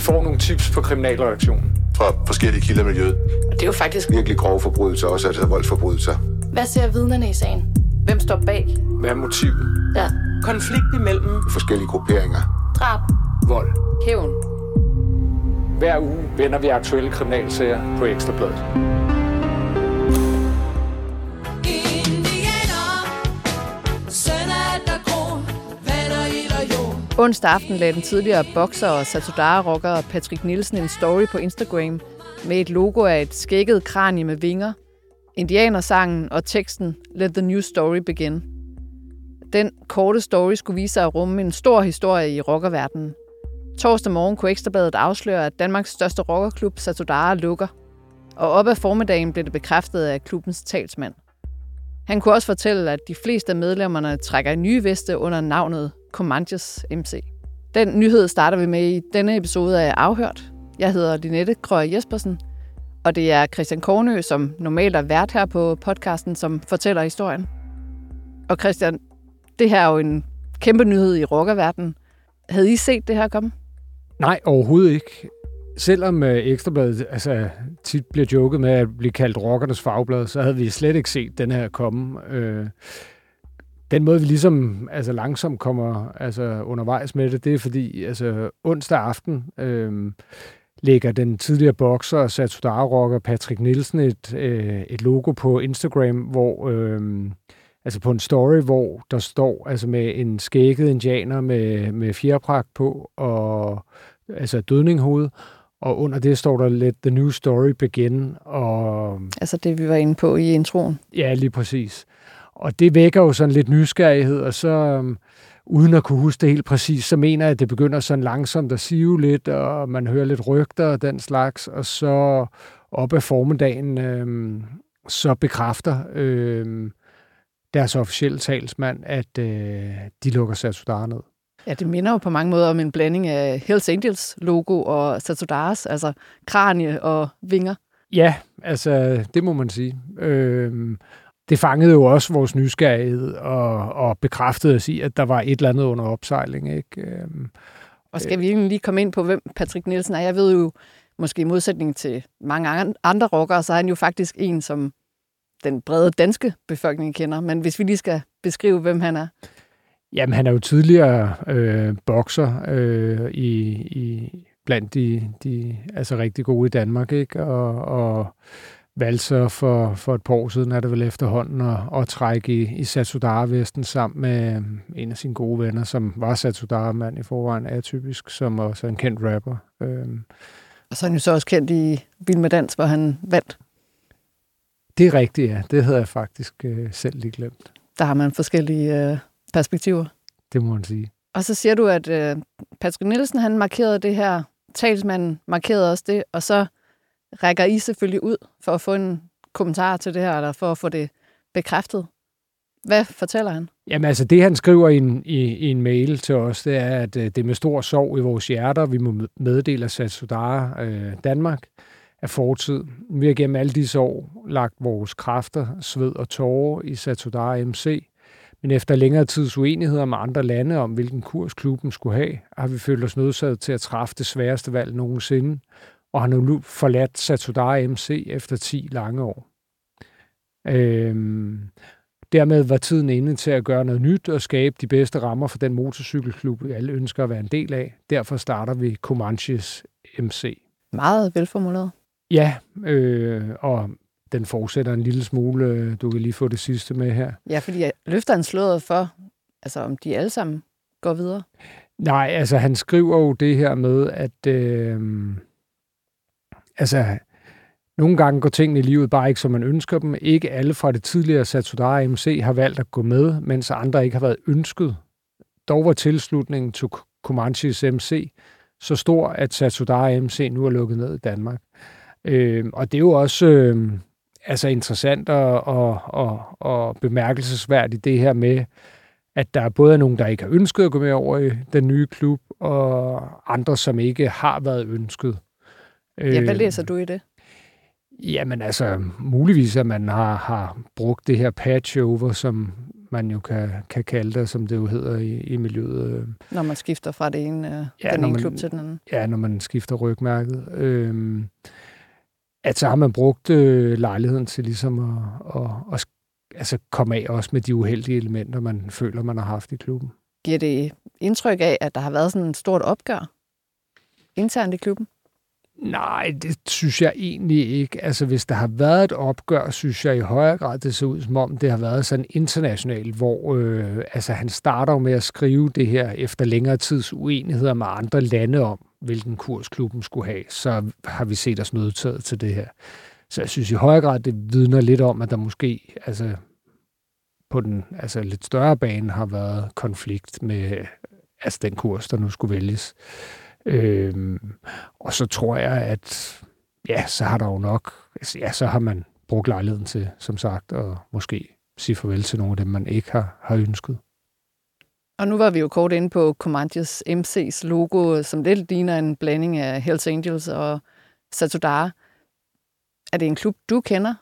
Vi får nogle tips på kriminalreaktionen. Fra forskellige kilder i miljøet. Og det er jo faktisk Virkelig grove forbrydelser, også altså voldsforbrydelser. Hvad ser vidnerne i sagen? Hvem står bag? Hvad er motivet? Ja. Konflikt imellem Forskellige grupperinger. Drab. Vold. Hævn. Hver uge vender vi aktuelle kriminalsager på Ekstrabladet. Onsdag aften lagde den tidligere bokser og Satudara-rocker Patrick Nielsen en story på Instagram med et logo af et skægget kranie med vinger, indianersangen og teksten Let the new story begin. Den korte story skulle vise sig at rumme en stor historie i rockerverdenen. Torsdag morgen kunne Ekstrabladet afsløre, at Danmarks største rockerklub, Satudara, lukker. Og op ad formiddagen blev det bekræftet af klubbens talsmand. Han kunne også fortælle, at de fleste af medlemmerne trækker nye veste under navnet Comanches MC. Den nyhed starter vi med i denne episode af Afhørt. Jeg hedder Linette Krøger Jespersen, og det er Christian Kornø, som normalt er vært her på podcasten, som fortæller historien. Og Christian, det her er jo en kæmpe nyhed i rockerverdenen. Havde I set det her komme? Nej, overhovedet ikke. Selvom øh, Ekstrabladet altså, tit bliver joket med at blive kaldt rockernes fagblad, så havde vi slet ikke set den her komme. Øh, den måde, vi ligesom altså, langsomt kommer altså, undervejs med det, det er fordi altså, onsdag aften øh, lægger den tidligere bokser og Satudara-rocker Patrick Nielsen et, øh, et logo på Instagram, hvor øh, altså på en story, hvor der står altså med en skægget indianer med, med fjerpragt på og altså dødninghoved, og under det står der Let the new story begin. Og, Altså det, vi var inde på i introen. ja, lige præcis. Og det vækker jo sådan lidt nysgerrighed, og så øhm, uden at kunne huske det helt præcis, så mener jeg, at det begynder sådan langsomt at sive lidt, og man hører lidt rygter og den slags, og så op ad formiddagen, øhm, så bekræfter øhm, deres officielle talsmand, at øh, de lukker Satudara ned. Ja, det minder jo på mange måder om en blanding af Hells Angels logo og Satudaras, altså kranie og vinger. Ja, altså, det må man sige. Øhm, det fangede jo også vores nysgerrighed og, og bekræftede os i, at der var et eller andet under opsejling. Ikke? Øhm, Og skal vi egentlig lige komme ind på, hvem Patrick Nielsen er? Jeg ved jo, måske i modsætning til mange an- andre rockere, så er han jo faktisk en, som den brede danske befolkning kender. Men hvis vi lige skal beskrive, hvem han er. jamen, han er jo tidligere øh, bokser øh, i, i, blandt de, de altså rigtig gode i Danmark, ikke? Og, og valgte så for, for et par år siden, er det vel efterhånden, at, at trække i, i Satsudara-vesten sammen med en af sine gode venner, som var Satsudara-mand i forvejen, atypisk, som også er en kendt rapper. Øhm, Og så er han jo så også kendt i Vild med Dans, hvor han vandt. det er rigtigt, ja. Det havde jeg faktisk øh, selv lige glemt. Der har man forskellige øh, perspektiver. Det må man sige. Og så siger du, at øh, Patrick Nielsen, han markerede det her, talsmanden markerede også det, og så rækker I selvfølgelig ud for at få en kommentar til det her, eller for at få det bekræftet. Hvad fortæller han? Jamen altså, det han skriver i en, i, i en mail til os, det er, at øh, det er med stor sorg i vores hjerter, vi må meddele at Satsudara øh, Danmark er fortid. Vi har gennem alle disse år lagt vores kræfter, sved og tårer i Satsudara MC, men efter længere tids uenigheder med andre lande om, hvilken kurs klubben skulle have, har vi følt os nødsaget til at træffe det sværeste valg nogensinde, og har nu forladt Satsudara MC efter 10 lange år. Øhm, dermed var tiden inde til at gøre noget nyt og skabe de bedste rammer for den motorcykelklub, vi alle ønsker at være en del af. Derfor starter vi Comanches MC. Meget velformuleret. Ja, øh, og den fortsætter en lille smule. Du kan lige få det sidste med her. Ja, fordi jeg løfter en sløret for, altså om de alle sammen går videre. Nej, altså han skriver jo det her med, at øh, altså, nogle gange går tingene i livet bare ikke, som man ønsker dem. Ikke alle fra det tidligere Satsudara MC har valgt at gå med, mens andre ikke har været ønsket. Dog var tilslutningen til Comanches MC så stor, at Satsudara MC nu er lukket ned i Danmark. Øh, og det er jo også øh, altså interessant og, og, og, og bemærkelsesværdigt det her med, at der både er nogen, der ikke har ønsket at gå med over i den nye klub, og andre, som ikke har været ønsket. Ja, hvad Øh, læser du i det? Jamen altså, muligvis at man har, har brugt det her patch over, som man jo kan, kan kalde det, som det jo hedder i, i miljøet. Øh, Når man skifter fra det ene, øh, Ja, den ene man- klub til den anden. ja, når man skifter rygmærket. Øh, at så har man brugt øh, lejligheden til ligesom at, at, at, altså komme af også med de uheldige elementer, man føler, man har haft i klubben. Giver det indtryk af, at der har været sådan et stort opgør internt i klubben? Nej, det synes jeg egentlig ikke. Altså, hvis der har været et opgør, synes jeg i højere grad, det ser ud som om, det har været sådan internationalt, hvor øh, altså, han starter med at skrive det her efter længere tids uenigheder med andre lande om, hvilken kurs klubben skulle have. Så har vi set os nødtaget til det her. Så jeg synes i højere grad, det vidner lidt om, at der måske altså, på den altså, lidt større bane har været konflikt med øh, altså, den kurs, der nu skulle vælges. Øhm, og så tror jeg, at ja, så har der jo nok, altså, ja, så har man brugt lejligheden til, som sagt, at måske sige farvel til nogle af dem, man ikke har, har ønsket. Og nu var vi jo kort inde på Comanches MC's logo, som lidt ligner en blanding af Hells Angels og Satudara. Er det en klub, du kender?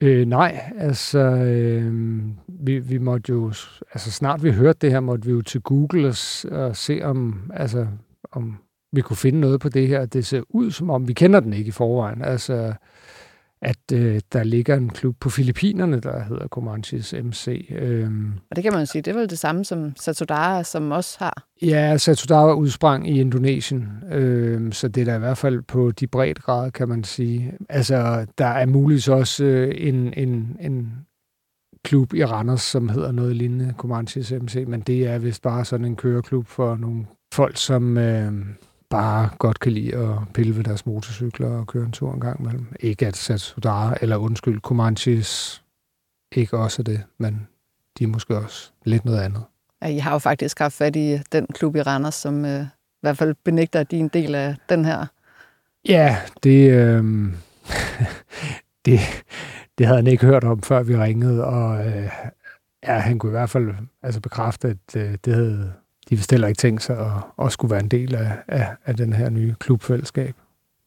Øh, nej, altså, øh, vi, vi måtte jo, altså snart vi hørte det her, måtte vi jo til Google og, og se om, altså, om vi kunne finde noget på det her. Det ser ud som om, vi kender den ikke i forvejen. Altså, at øh, der ligger en klub på Filippinerne, der hedder Comanches MC. Øh, Og det kan man sige, det er vel det samme som Satudara, som også har. Ja, Satudara udsprang i Indonesien, øh, så det er da i hvert fald på de bredt grad, kan man sige. Altså, der er muligvis også øh, en, en, en klub i Randers, som hedder noget lignende Comanches MC, men det er vist bare sådan en køreklub for nogle folk, som øh, bare godt kan lide at pille ved deres motorcykler og køre en tur en gang imellem. Ikke at Satudara, eller undskyld, Comanches ikke også er det, men de er måske også lidt noget andet. Ja, I har jo faktisk haft fat i den klub i Randers, som øh, i hvert fald benægter, at de er en del af den her. Ja, det, øh, det, det havde han ikke hørt om, før vi ringede, og øh, ja, han kunne i hvert fald altså bekræfte, at øh, det havde de vist heller ikke tænkt sig at, at skulle være en del af, af, af den her nye klubfællesskab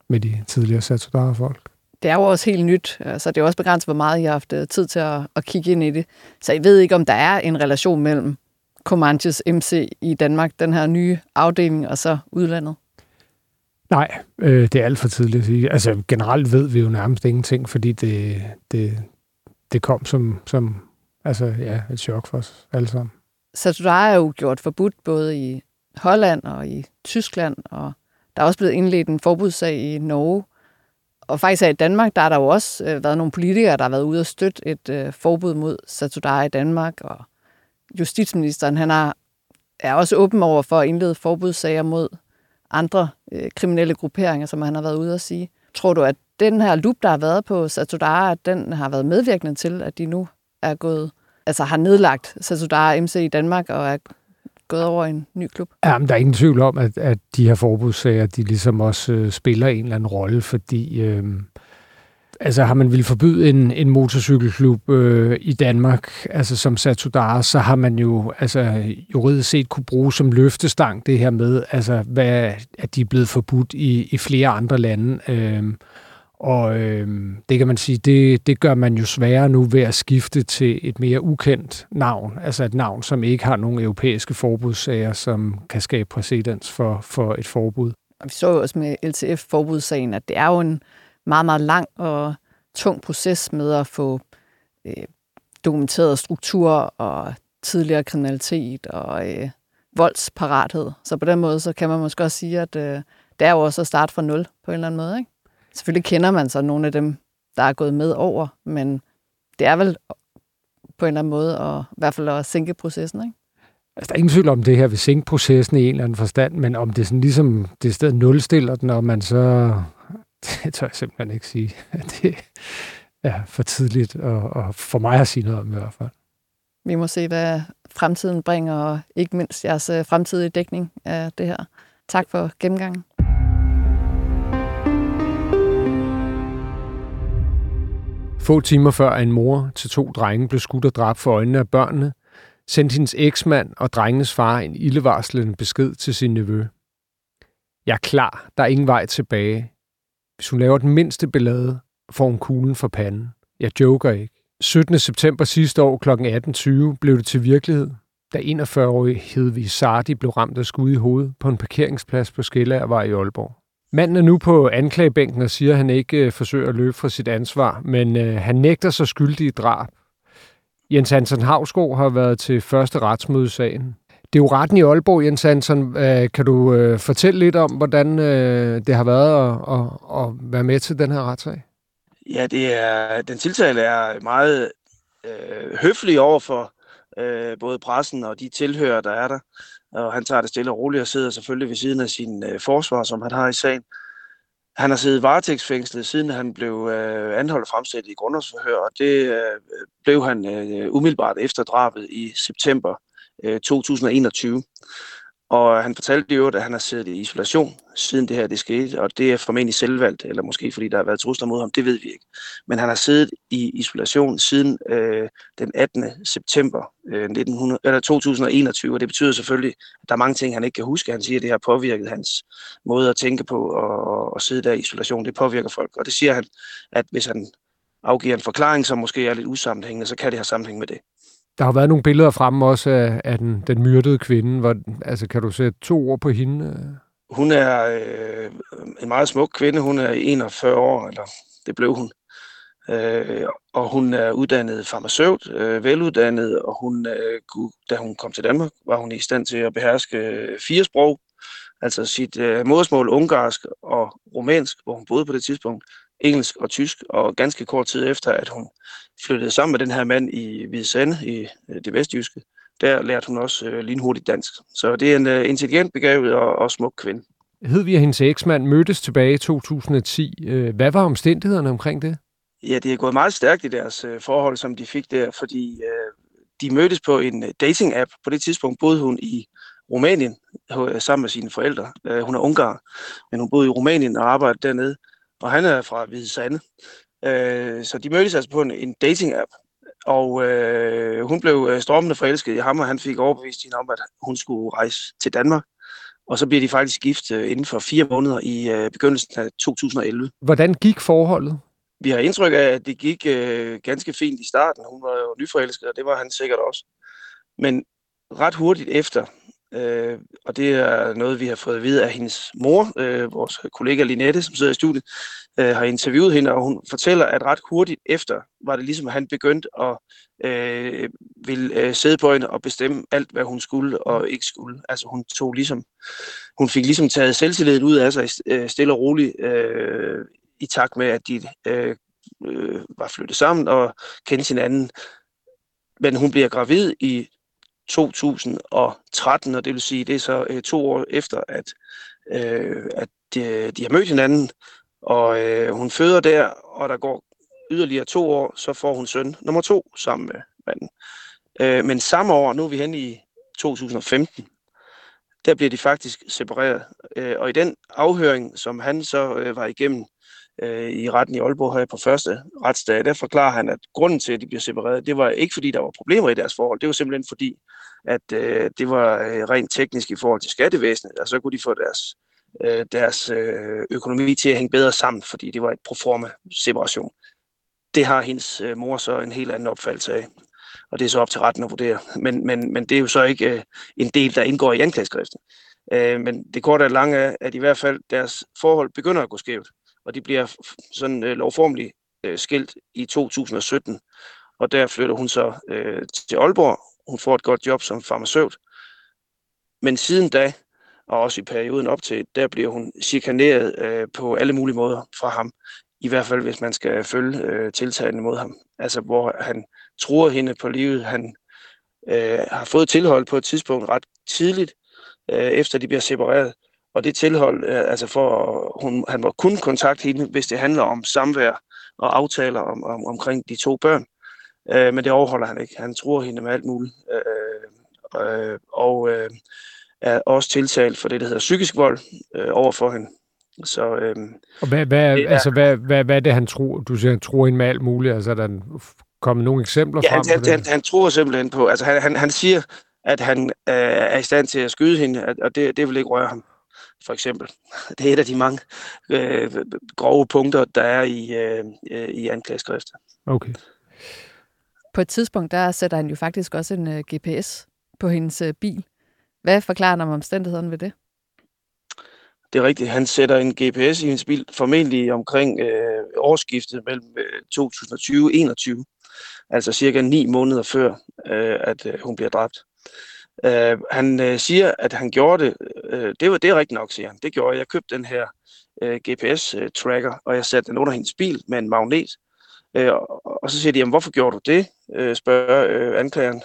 med de tidligere Satudara-folk. Det er jo også helt nyt, så det er også begrænset, hvor meget I har haft øh, tid til at, at kigge ind i det. Så I ved ikke, om der er en relation mellem Comanches MC i Danmark, den her nye afdeling, og så udlandet. Nej, øh, det er alt for tidligt at sige. Altså generelt ved vi jo nærmest ingenting, fordi det, det, det kom som, som altså, ja, et chok for os alle sammen. Satudara er jo gjort forbudt både i Holland og i Tyskland, og der er også blevet indledt en forbudssag i Norge. Og faktisk her i Danmark, der har der jo også øh, været nogle politikere, der har været ude og støtte et øh, forbud mod Satudara i Danmark, og justitsministeren, han har, er også åben over for at indlede forbudssager mod andre øh, kriminelle grupperinger, som han har været ude at sige. Tror du, at den her loop, der har været på Satudara, at den har været medvirkende til, at de nu er gået, altså har nedlagt Satudara MC i Danmark og er gået over i en ny klub? Jamen, der er ingen tvivl om, at, at de her forbudssager, de ligesom også øh, spiller en eller anden rolle, fordi øh, altså har man ville forbyde en, en motorcykelklub øh, i Danmark, altså som Satudara, så har man jo altså juridisk set kunne bruge som løftestang det her med, altså hvad, at de er blevet forbudt i, i flere andre lande. Øh, og øh, det kan man sige, det, det gør man jo sværere nu ved at skifte til et mere ukendt navn. Altså et navn, som ikke har nogen europæiske forbudssager, som kan skabe præcedens for, for et forbud. Og vi så jo også med LTF-forbudssagen, at det er jo en meget, meget lang og tung proces med at få øh, dokumenteret struktur og tidligere kriminalitet og øh, voldsparathed. Så på den måde, så kan man måske også sige, at øh, det er jo også at starte fra nul på en eller anden måde. Ikke? Selvfølgelig kender man så nogle af dem, der er gået med over, men det er vel på en eller anden måde at, i hvert fald at sænke processen. Ikke? Altså, der er ingen tvivl om det her vil sænke processen i en eller anden forstand, men om det sådan ligesom det sted nulstiller den, og man så... Det tør jeg simpelthen ikke sige. Det er for tidligt, og, og for mig at sige noget om i hvert fald. Vi må se, hvad fremtiden bringer, og ikke mindst jeres øh, fremtidige dækning af det her. Tak for gennemgangen. Få timer før en mor til to drenge blev skudt og dræbt for øjnene af børnene, sendte hendes eksmand og drengenes far en ildevarslende besked til sin nevø. Jeg er klar, der er ingen vej tilbage. Hvis hun laver den mindste ballade, får hun kuglen for panden. Jeg joker ikke. 17. september sidste år kl. 18.20 blev det til virkelighed, da 41-årige Hedvig Sardi blev ramt af skud i hovedet på en parkeringsplads på Skellærvej i Aalborg. Manden er nu på anklagebænken og siger, at han ikke øh, forsøger at løbe fra sit ansvar, men øh, han nægter sig skyldig i drab. Jens Hansen Havsgaard har været til første retsmøde i sagen. Det er jo retten i Aalborg, Jens Hansen. Øh, kan du øh, fortælle lidt om, hvordan øh, det har været at, at, at være med til den her retssag? Ja, det er, den tiltale er meget øh, høflig over for øh, både pressen og de tilhører, der er der. Og han tager det stille og roligt og sidder selvfølgelig ved siden af sin øh, forsvar, som han har i sagen. Han har siddet varetægtsfængslet, siden han blev øh, anholdt og fremsat i grundlovsforhør, og det øh, blev han øh, umiddelbart efter drabet i september øh, 2021. Og han fortalte jo, at han har siddet i isolation, siden det her det skete, og det er formentlig selvvalgt, eller måske fordi der har været trusler mod ham, det ved vi ikke. Men han har siddet i isolation siden øh, den 18. september øh, 1900, eller 2021, og det betyder selvfølgelig, at der er mange ting, han ikke kan huske. Han siger, at det har påvirket hans måde at tænke på og, og sidde der i isolation. Det påvirker folk, og det siger han, at hvis han afgiver en forklaring, som måske er lidt usammenhængende, så kan det have sammenhæng med det. Der har været nogle billeder fremme også af, af den, den myrdede kvinde. Hvor, altså, kan du sætte to ord på hende? Hun er øh, en meget smuk kvinde. Hun er 41 år, eller det blev hun. Øh, og hun er uddannet farmaceut, øh, veluddannet, og hun, øh, da hun kom til Danmark, var hun i stand til at beherske øh, fire sprog, altså sit øh, modersmål ungarsk og romansk, hvor hun boede på det tidspunkt, engelsk og tysk, og ganske kort tid efter, at hun flyttede sammen med den her mand i Hvidsande i øh, det vestjyske, der lærte hun også øh, lynhurtigt dansk. Så det er en øh, intelligent, begavet og, og smuk kvinde. Hedvig og hendes eksmand mødtes tilbage i 2010. Øh, hvad var omstændighederne omkring det? Ja, det er gået meget stærkt i deres øh, forhold, som de fik der, fordi øh, de mødtes på en øh, dating-app. På det tidspunkt boede hun i Rumænien sammen med sine forældre. Øh, hun er ungar, men hun boede i Rumænien og arbejdede dernede og han er fra Hvide Sande. Øh, så de mødtes altså på en, en dating-app, og øh, hun blev øh, stormende forelsket i ham, og han fik overbevist hende om, at hun skulle rejse til Danmark. Og så bliver de faktisk gift øh, inden for fire måneder i øh, begyndelsen af 2011. Hvordan gik forholdet? Vi har indtryk af, at det gik øh, ganske fint i starten. Hun var jo nyforelsket, og det var han sikkert også. Men ret hurtigt efter, Øh, og det er noget, vi har fået at vide af hendes mor, øh, vores kollega Linette, som sidder i studiet, øh, har interviewet hende, og hun fortæller, at ret hurtigt efter var det ligesom, at han begyndte at øh, ville øh, sidde på hende og bestemme alt, hvad hun skulle og ikke skulle. Altså hun tog ligesom, hun fik ligesom taget selvtilliden ud af sig øh, stille og roligt, øh, i takt med, at de øh, øh, var flyttet sammen og kendte hinanden. Men hun bliver gravid i 2013, og det vil sige, det er så øh, to år efter, at, øh, at de, de har mødt hinanden, og øh, hun føder der, og der går yderligere to år, så får hun søn nummer to sammen med manden. Øh, men samme år, nu er vi hen i 2015, der bliver de faktisk separeret. Øh, og i den afhøring, som han så øh, var igennem øh, i retten i Aalborg her på første retsdag, der forklarer han, at grunden til, at de bliver separeret, det var ikke fordi, der var problemer i deres forhold. Det var simpelthen fordi, at øh, det var øh, rent teknisk i forhold til skattevæsenet, og så kunne de få deres, øh, deres øh, økonomi til at hænge bedre sammen, fordi det var et proforma separation. Det har hendes øh, mor så en helt anden opfattelse af, og det er så op til retten at vurdere. Men, men, men det er jo så ikke øh, en del, der indgår i anklageskriften. Øh, men det korte og lange er, at i hvert fald deres forhold begynder at gå skævt, og de bliver sådan øh, lovformeligt øh, skilt i 2017, og der flytter hun så øh, til Aalborg, hun får et godt job som farmaceut. Men siden da, og også i perioden op til, der bliver hun chikaneret øh, på alle mulige måder fra ham. I hvert fald, hvis man skal følge øh, tiltagene mod ham. Altså, hvor han tror hende på livet. Han øh, har fået tilhold på et tidspunkt ret tidligt, øh, efter de bliver separeret. Og det tilhold, øh, altså for, hun, han må kun kontakte hende, hvis det handler om samvær og aftaler om, om, omkring de to børn. Øh, men det overholder han ikke. Han tror hende med alt muligt. Øh, øh, og øh, er også tiltalt for det, der hedder psykisk vold øh, over for hende. Så, øh, og hvad, hvad, er, altså, hvad, hvad, hvad er det, han tror? Du siger, han tror hende med alt muligt. Altså, er der kommet nogle eksempler ja, frem han, det? Han, han tror simpelthen på... Altså, han, han, han siger, at han øh, er i stand til at skyde hende, og det, det vil ikke røre ham for eksempel. Det er et af de mange øh, grove punkter, der er i, øh, i anklageskriftet. Okay. på et tidspunkt, der sætter han jo faktisk også en uh, øh, GPS på hendes uh, bil. Hvad forklarer han om omstændighederne ved det? Det er rigtigt. Han sætter en GPS i hendes bil, formentlig omkring øh, årsskiftet mellem øh, 2020 og 2021. Altså cirka ni måneder før, øh, at øh, hun bliver dræbt. Øh, han øh, siger, at han gjorde det. Øh, det, var, det er rigtigt nok, siger han. Det gjorde jeg. Jeg købte den her øh, GPS-tracker, øh, og jeg satte den under hendes bil med en magnet. Øh, og så siger de, jamen, hvorfor gjorde du det? Øh, spørger øh, anklageren.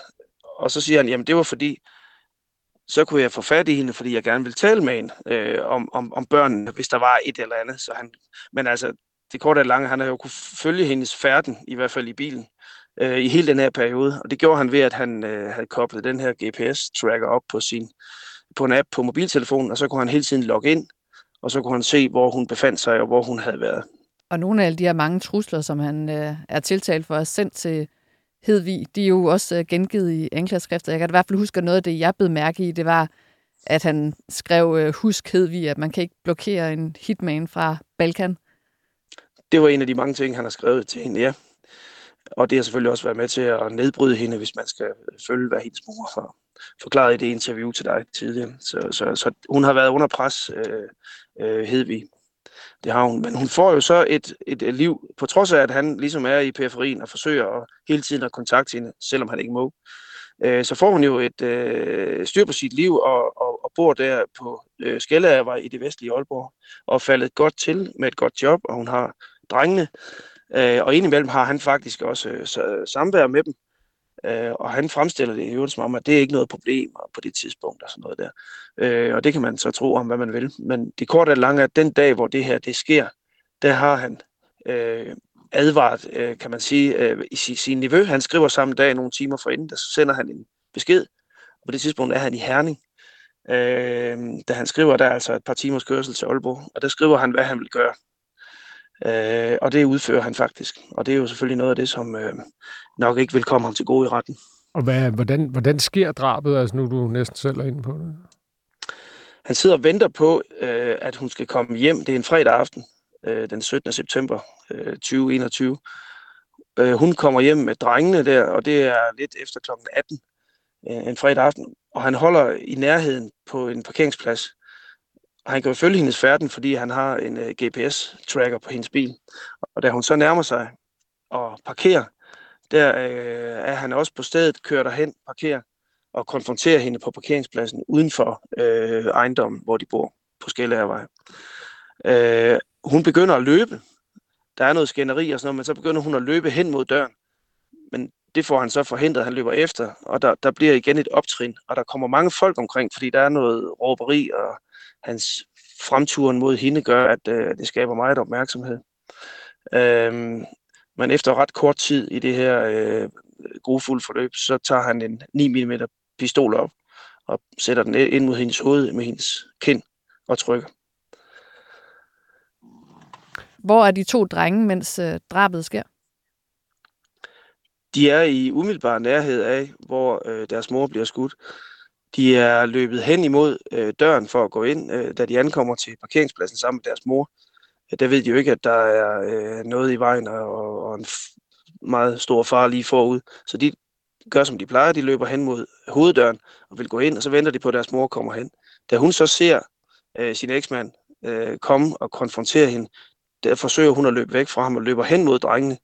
Og så siger han, jamen det var fordi, så kunne jeg få fat i hende, fordi jeg gerne ville tale med hende øh, om, om, om børnene, hvis der var et eller andet. Så han, men altså, det korte og lange, han har jo kunne følge hendes færden, i hvert fald i bilen, øh, i hele den her periode. Og det gjorde han ved, at han øh, havde koblet den her GPS-tracker op på sin på en app på mobiltelefonen, og så kunne han hele tiden logge ind, og så kunne han se, hvor hun befandt sig, og hvor hun havde været. Og nogle af alle de her mange trusler, som han øh, er tiltalt for, at sendt til Hedvig, de er jo også øh, gengivet i anklageskrifter. Jeg kan i hvert fald huske, at noget af det, jeg blev mærke i, det var, at han skrev, øh, husk Hedvig, at man kan ikke blokere en hitman fra Balkan. Det var en af de mange ting, han har skrevet til hende, ja. Og det har selvfølgelig også været med til at nedbryde hende, hvis man skal følge, hvad hendes mor har forklaret i det interview til dig tidligere. Så, så, så hun har været under pres, øh, øh, Hedvig. Det har hun. Men hun får jo så et, et, liv, på trods af, at han ligesom er i periferien og forsøger at, hele tiden at kontakte hende, selvom han ikke må. Øh, så får hun jo et øh, styr på sit liv og, og, og bor der på øh, Skelleavej i det vestlige Aalborg og faldet godt til med et godt job, og hun har drengene. Øh, og indimellem har han faktisk også øh, øh, samvær med dem. Øh, og han fremstiller det i øvrigt som om, at det er ikke noget problem på det tidspunkt og sådan noget der. Øh, og det kan man så tro om, hvad man vil. Men det korte og lange er, at den dag, hvor det her det sker, der har han øh, advaret, øh, kan man sige, øh, i sin, sin niveau. Han skriver samme dag, nogle timer forinden, der sender han en besked. Og på det tidspunkt er han i Herning. Øh, da han skriver, der er altså et par timers kørsel til Aalborg, og der skriver han, hvad han vil gøre. Øh, og det udfører han faktisk. Og det er jo selvfølgelig noget af det, som øh, nok ikke vil komme ham til gode i retten. Og hvad, hvordan, hvordan sker drabet, altså nu du næsten selv er inde på det? Han sidder og venter på, øh, at hun skal komme hjem. Det er en fredag aften, øh, den 17. september øh, 2021. Øh, hun kommer hjem med drengene der, og det er lidt efter kl. 18 øh, en fredag aften. Og han holder i nærheden på en parkeringsplads. Han kan jo følge hendes færden, fordi han har en uh, øh, GPS-tracker på hendes bil. Og da hun så nærmer sig og parkerer, der uh, er han også på stedet, kører derhen, parkerer og konfronterer hende på parkeringspladsen uden for uh, ejendommen, hvor de bor på Skellærvej. Uh, hun begynder at løbe. Der er noget skænderi og sådan noget, men så begynder hun at løbe hen mod døren. Men det får han så forhindret, han løber efter, og der, der bliver igen et optrin, og der kommer mange folk omkring, fordi der er noget råberi, og hans fremturen mod hende gør, at øh, det skaber meget opmærksomhed. Øhm, men efter ret kort tid i det her øh, grofulde forløb, så tager han en 9 mm pistol op og sætter den ind mod hendes hoved med hendes kind og trykker. Hvor er de to drenge, mens øh, drabet sker? De er i umiddelbar nærhed af, hvor øh, deres mor bliver skudt. De er løbet hen imod øh, døren for at gå ind, øh, da de ankommer til parkeringspladsen sammen med deres mor. Øh, der ved de jo ikke, at der er øh, noget i vejen og, og en meget stor far lige forud. Så de gør, som de plejer. De løber hen mod hoveddøren og vil gå ind, og så venter de på, at deres mor kommer hen. Da hun så ser øh, sin eksmand øh, komme og konfrontere hende, der forsøger hun at løbe væk fra ham og løber hen mod drengene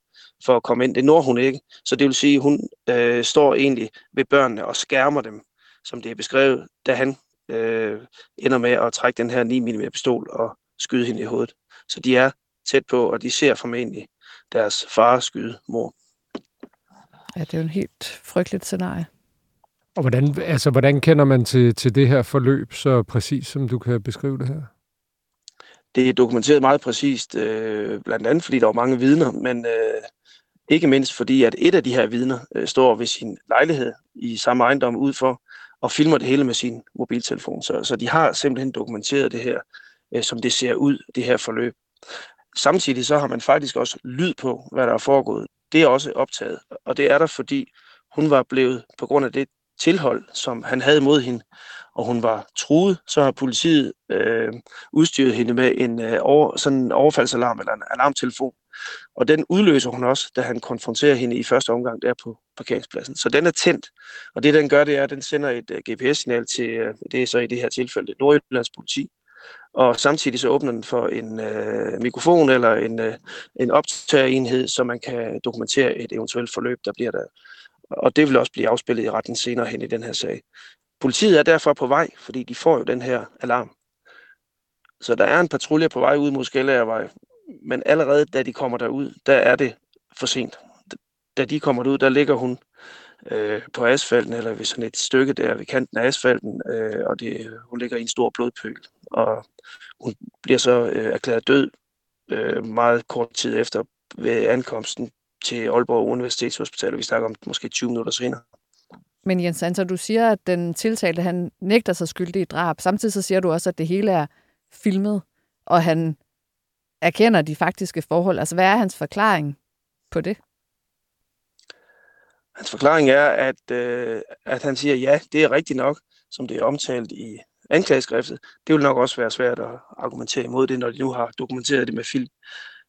for at komme ind. Det når hun ikke. Så det vil sige, at hun øh, står egentlig ved børnene og skærmer dem som det er beskrevet, da han øh, ender med at trække den her 9 mm pistol og skyde hende i hovedet. Så de er tæt på, og de ser formentlig deres far skyde mor. Ja, det er jo en helt frygteligt scenarie. Og hvordan, altså, hvordan kender man til, til det her forløb så præcis, som du kan beskrive det her? Det er dokumenteret meget præcist, øh, blandt andet fordi der var mange vidner, men øh, ikke mindst fordi, at et af de her vidner øh, står ved sin lejlighed i samme ejendom ud for, og filmer det hele med sin mobiltelefon. Så, så de har simpelthen dokumenteret det her, øh, som det ser ud, det her forløb. Samtidig så har man faktisk også lyd på, hvad der er foregået. Det er også optaget, og det er der, fordi hun var blevet, på grund af det tilhold, som han havde mod hende, og hun var truet, så har politiet øh, udstyret hende med en øh, over, sådan en overfaldsalarm eller en alarmtelefon. Og den udløser hun også, da han konfronterer hende i første omgang der på parkeringspladsen. Så den er tændt, og det den gør, det er, at den sender et uh, øh, GPS-signal til, uh, det er så i det her tilfælde, Nordjyllands politi. Og samtidig så åbner den for en uh, mikrofon eller en, uh, en optagerenhed, så man kan dokumentere et eventuelt forløb, der bliver der. Og det vil også blive afspillet i retten senere hen i den her sag. Politiet er derfor på vej, fordi de får jo den her alarm. Så der er en patrulje på vej ud mod Skellærvej, men allerede da de kommer derud, der er det for sent. Da de kommer derud, der ligger hun øh, på asfalten, eller ved sådan et stykke der ved kanten af asfalten, øh, og det, hun ligger i en stor blodpøl. Og hun bliver så øh, erklæret død øh, meget kort tid efter ved ankomsten til Aalborg Universitetshospital, vi snakker om måske 20 minutter senere. Men Jens Hanser, du siger, at den tiltalte, han nægter sig skyldig i drab. Samtidig så siger du også, at det hele er filmet, og han erkender de faktiske forhold. Altså, hvad er hans forklaring på det? Hans forklaring er, at, øh, at han siger, ja, det er rigtigt nok, som det er omtalt i anklageskriftet. Det vil nok også være svært at argumentere imod det, når de nu har dokumenteret det med film,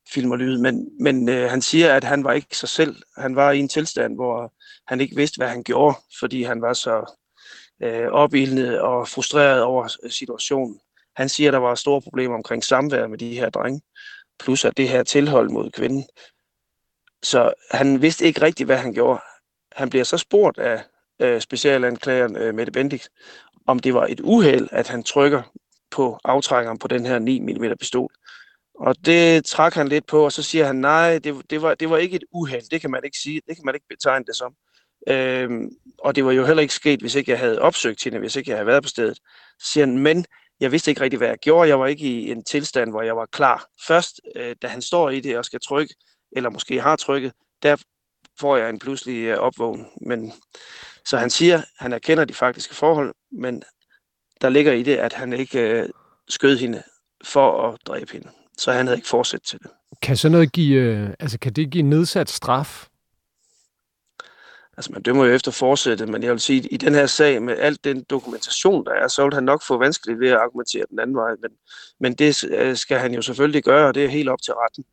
film og lyd. Men, men øh, han siger, at han var ikke sig selv. Han var i en tilstand, hvor han ikke vidste, hvad han gjorde, fordi han var så øh, opildnet og frustreret over situationen. Han siger, at der var store problemer omkring samvær med de her drenge, plus at det her tilhold mod kvinden. Så han vidste ikke rigtigt, hvad han gjorde. Han bliver så spurgt af øh, specialanklageren øh, Mette Bendix, om det var et uheld, at han trykker på aftrækkeren på den her 9 mm pistol. Og det trak han lidt på, og så siger han, nej, det, det, var, det var ikke et uheld, det kan man ikke sige, det kan man ikke betegne det som. Øhm, og det var jo heller ikke sket, hvis ikke jeg havde opsøgt hende, hvis ikke jeg havde været på stedet. Så siger han, men jeg vidste ikke rigtig, hvad jeg gjorde. Jeg var ikke i en tilstand, hvor jeg var klar. Først, øh, da han står i det og skal trykke, eller måske har trykket, der får jeg en pludselig øh, opvågning. Men, så han siger, han erkender de faktiske forhold, men der ligger i det, at han ikke øh, skød hende for at dræbe hende. Så han havde ikke fortsat til det. Kan så noget give, øh, altså kan det give nedsat straf? Altså man dømmer jo efter forsættet, men jeg vil sige, at i den her sag med alt den dokumentation, der er, så vil han nok få vanskeligt ved at argumentere den anden vej. Men, men det øh, skal han jo selvfølgelig gøre, og det er helt op til retten.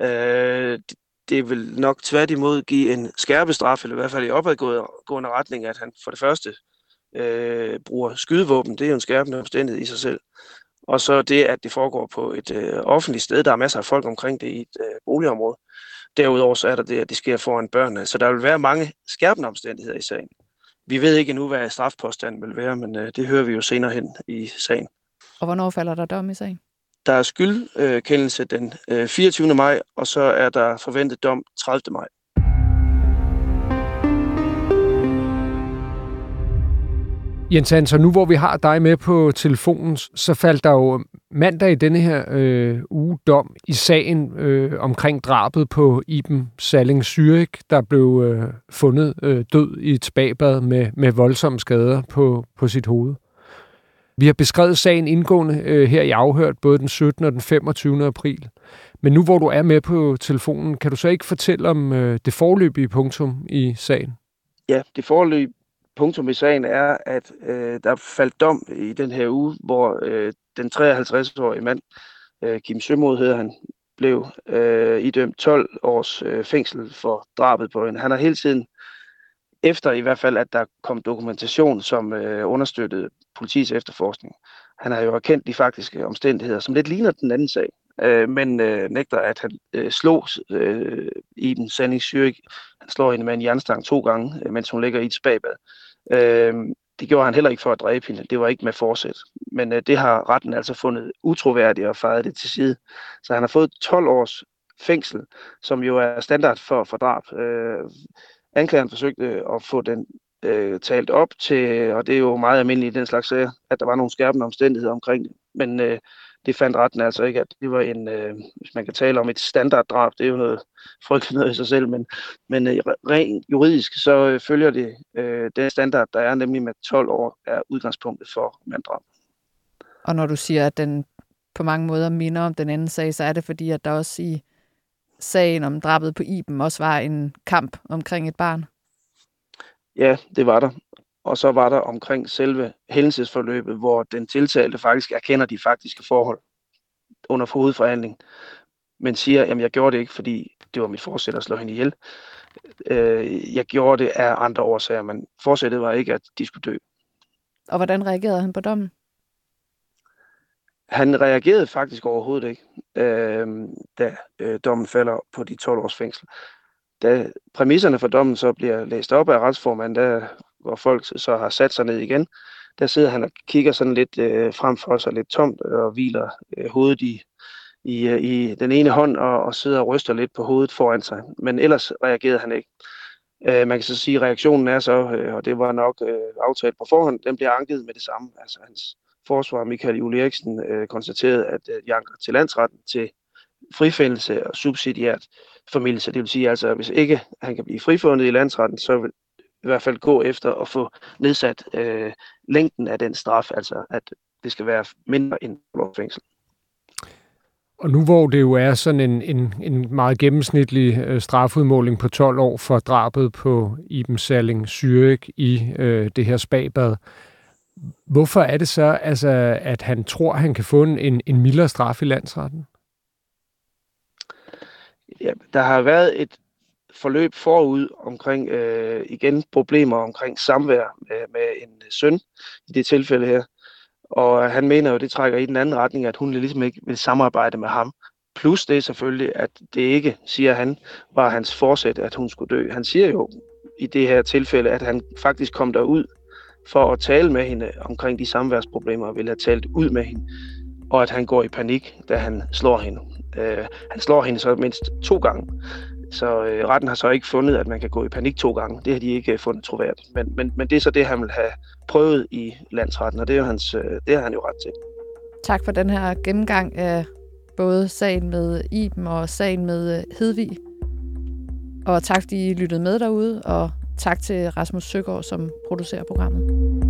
Øh, det vil nok tværtimod give en skærpestraf, eller i hvert fald i opadgående retning, at han for det første øh, bruger skydevåben. Det er jo en skærpende omstændighed i sig selv. Og så det, at det foregår på et øh, offentligt sted. Der er masser af folk omkring det i et øh, boligområde. Derudover så er der det, at det sker foran børnene. Så der vil være mange skærpende omstændigheder i sagen. Vi ved ikke endnu, hvad strafpåstanden vil være, men øh, det hører vi jo senere hen i sagen. Og hvornår falder der dom i sagen? Der er skyldkendelse den 24. Øh, maj, og så er der forventet dom 30. maj. Jens Hansen, nu hvor vi har dig med på telefonen, så faldt der jo mandag i denne her øh, uge dom i sagen øh, omkring drabet på Iben Salling Zürich, der blev øh, fundet øh, død i et spabad med, med voldsomme skader på, på sit hoved. Vi har beskrevet sagen indgående øh, her i afhørt både den 17. og den 25. april. Men nu hvor du er med på telefonen, kan du så ikke fortælle om øh, det forløbige punktum i sagen? Ja, det forløb punktum i sagen er, at øh, der faldt dom i den her uge, hvor øh, den 53-årige mand, øh, Kim Sømod hedder han, blev øh, idømt 12 års øh, fængsel for drabet på hende. Han har hele tiden, efter i hvert fald, at der kom dokumentation, som øh, understøttede politiets efterforskning, han har jo erkendt de faktiske omstændigheder, som lidt ligner den anden sag, øh, men øh, nægter, at han øh, slog øh, i den sanding Han slår hende med en jernstang to gange, øh, mens hun ligger i et spabad. Øh, det gjorde han heller ikke for at dræbe hende. Det var ikke med forsæt. Men øh, det har retten altså fundet utroværdigt og fejret det til side. Så han har fået 12 års fængsel, som jo er standard for, for drab. Øh, anklageren forsøgte at få den øh, talt op til, og det er jo meget almindeligt i den slags sager, at der var nogle skærpende omstændigheder omkring det. Men øh, det fandt retten altså ikke, at det var en, øh, hvis man kan tale om et standarddrab, det er jo noget frygteligt noget i sig selv, men, men øh, rent juridisk, så øh, følger det øh, den standard, der er, nemlig med 12 år, er udgangspunktet for manddrab. Og når du siger, at den på mange måder minder om den anden sag, så er det fordi, at der også i sagen om drabet på Iben også var en kamp omkring et barn? Ja, det var der. Og så var der omkring selve hændelsesforløbet, hvor den tiltalte faktisk erkender de faktiske forhold under hovedforhandling, men siger, at jeg gjorde det ikke, fordi det var mit forsæt at slå hende ihjel. Øh, jeg gjorde det af andre årsager, men forsættet var ikke, at de skulle dø. Og hvordan reagerede han på dommen? Han reagerede faktisk overhovedet ikke, øh, da øh, dommen falder på de 12 års fængsel. Da præmisserne for dommen så bliver læst op af retsformanden, der, hvor folk så har sat sig ned igen, der sidder han og kigger sådan lidt øh, frem for sig, lidt tomt øh, og hviler øh, hovedet i, i, øh, i den ene hånd og, og sidder og ryster lidt på hovedet foran sig. Men ellers reagerede han ikke. Øh, man kan så sige, at reaktionen er så, øh, og det var nok øh, aftalt på forhånd, den bliver anket med det samme. Altså hans forsvar, Michael Julie Eriksen, øh, konstaterede, at øh, de anker til landsretten til frifindelse og subsidiært formidelse. Det vil sige altså, at hvis ikke han kan blive frifundet i landsretten, så vil i hvert fald gå efter at få nedsat øh, længden af den straf, altså at det skal være mindre end fængsel. Og nu hvor det jo er sådan en, en, en meget gennemsnitlig øh, strafudmåling på 12 år for drabet på Iben Salling Syrik i øh, det her spabad, hvorfor er det så, altså, at han tror, han kan få en, en mildere straf i landsretten? Ja, der har været et forløb forud omkring øh, igen problemer omkring samvær med, med en søn i det tilfælde her. Og han mener jo, det trækker i den anden retning, at hun ligesom ikke vil samarbejde med ham. Plus det er selvfølgelig, at det ikke, siger han, var hans forsæt, at hun skulle dø. Han siger jo i det her tilfælde, at han faktisk kom derud for at tale med hende omkring de samværsproblemer, og ville have talt ud med hende, og at han går i panik, da han slår hende. Øh, han slår hende så mindst to gange, så øh, retten har så ikke fundet, at man kan gå i panik to gange. Det har de ikke øh, fundet troværdigt. Men, men, men det er så det, han vil have prøvet i landsretten, og det, er jo hans, øh, det har han jo ret til. Tak for den her gennemgang af både sagen med Iben og sagen med øh, Hedvig. Og tak, fordi I lyttede med derude, og tak til Rasmus Søgaard, som producerer programmet.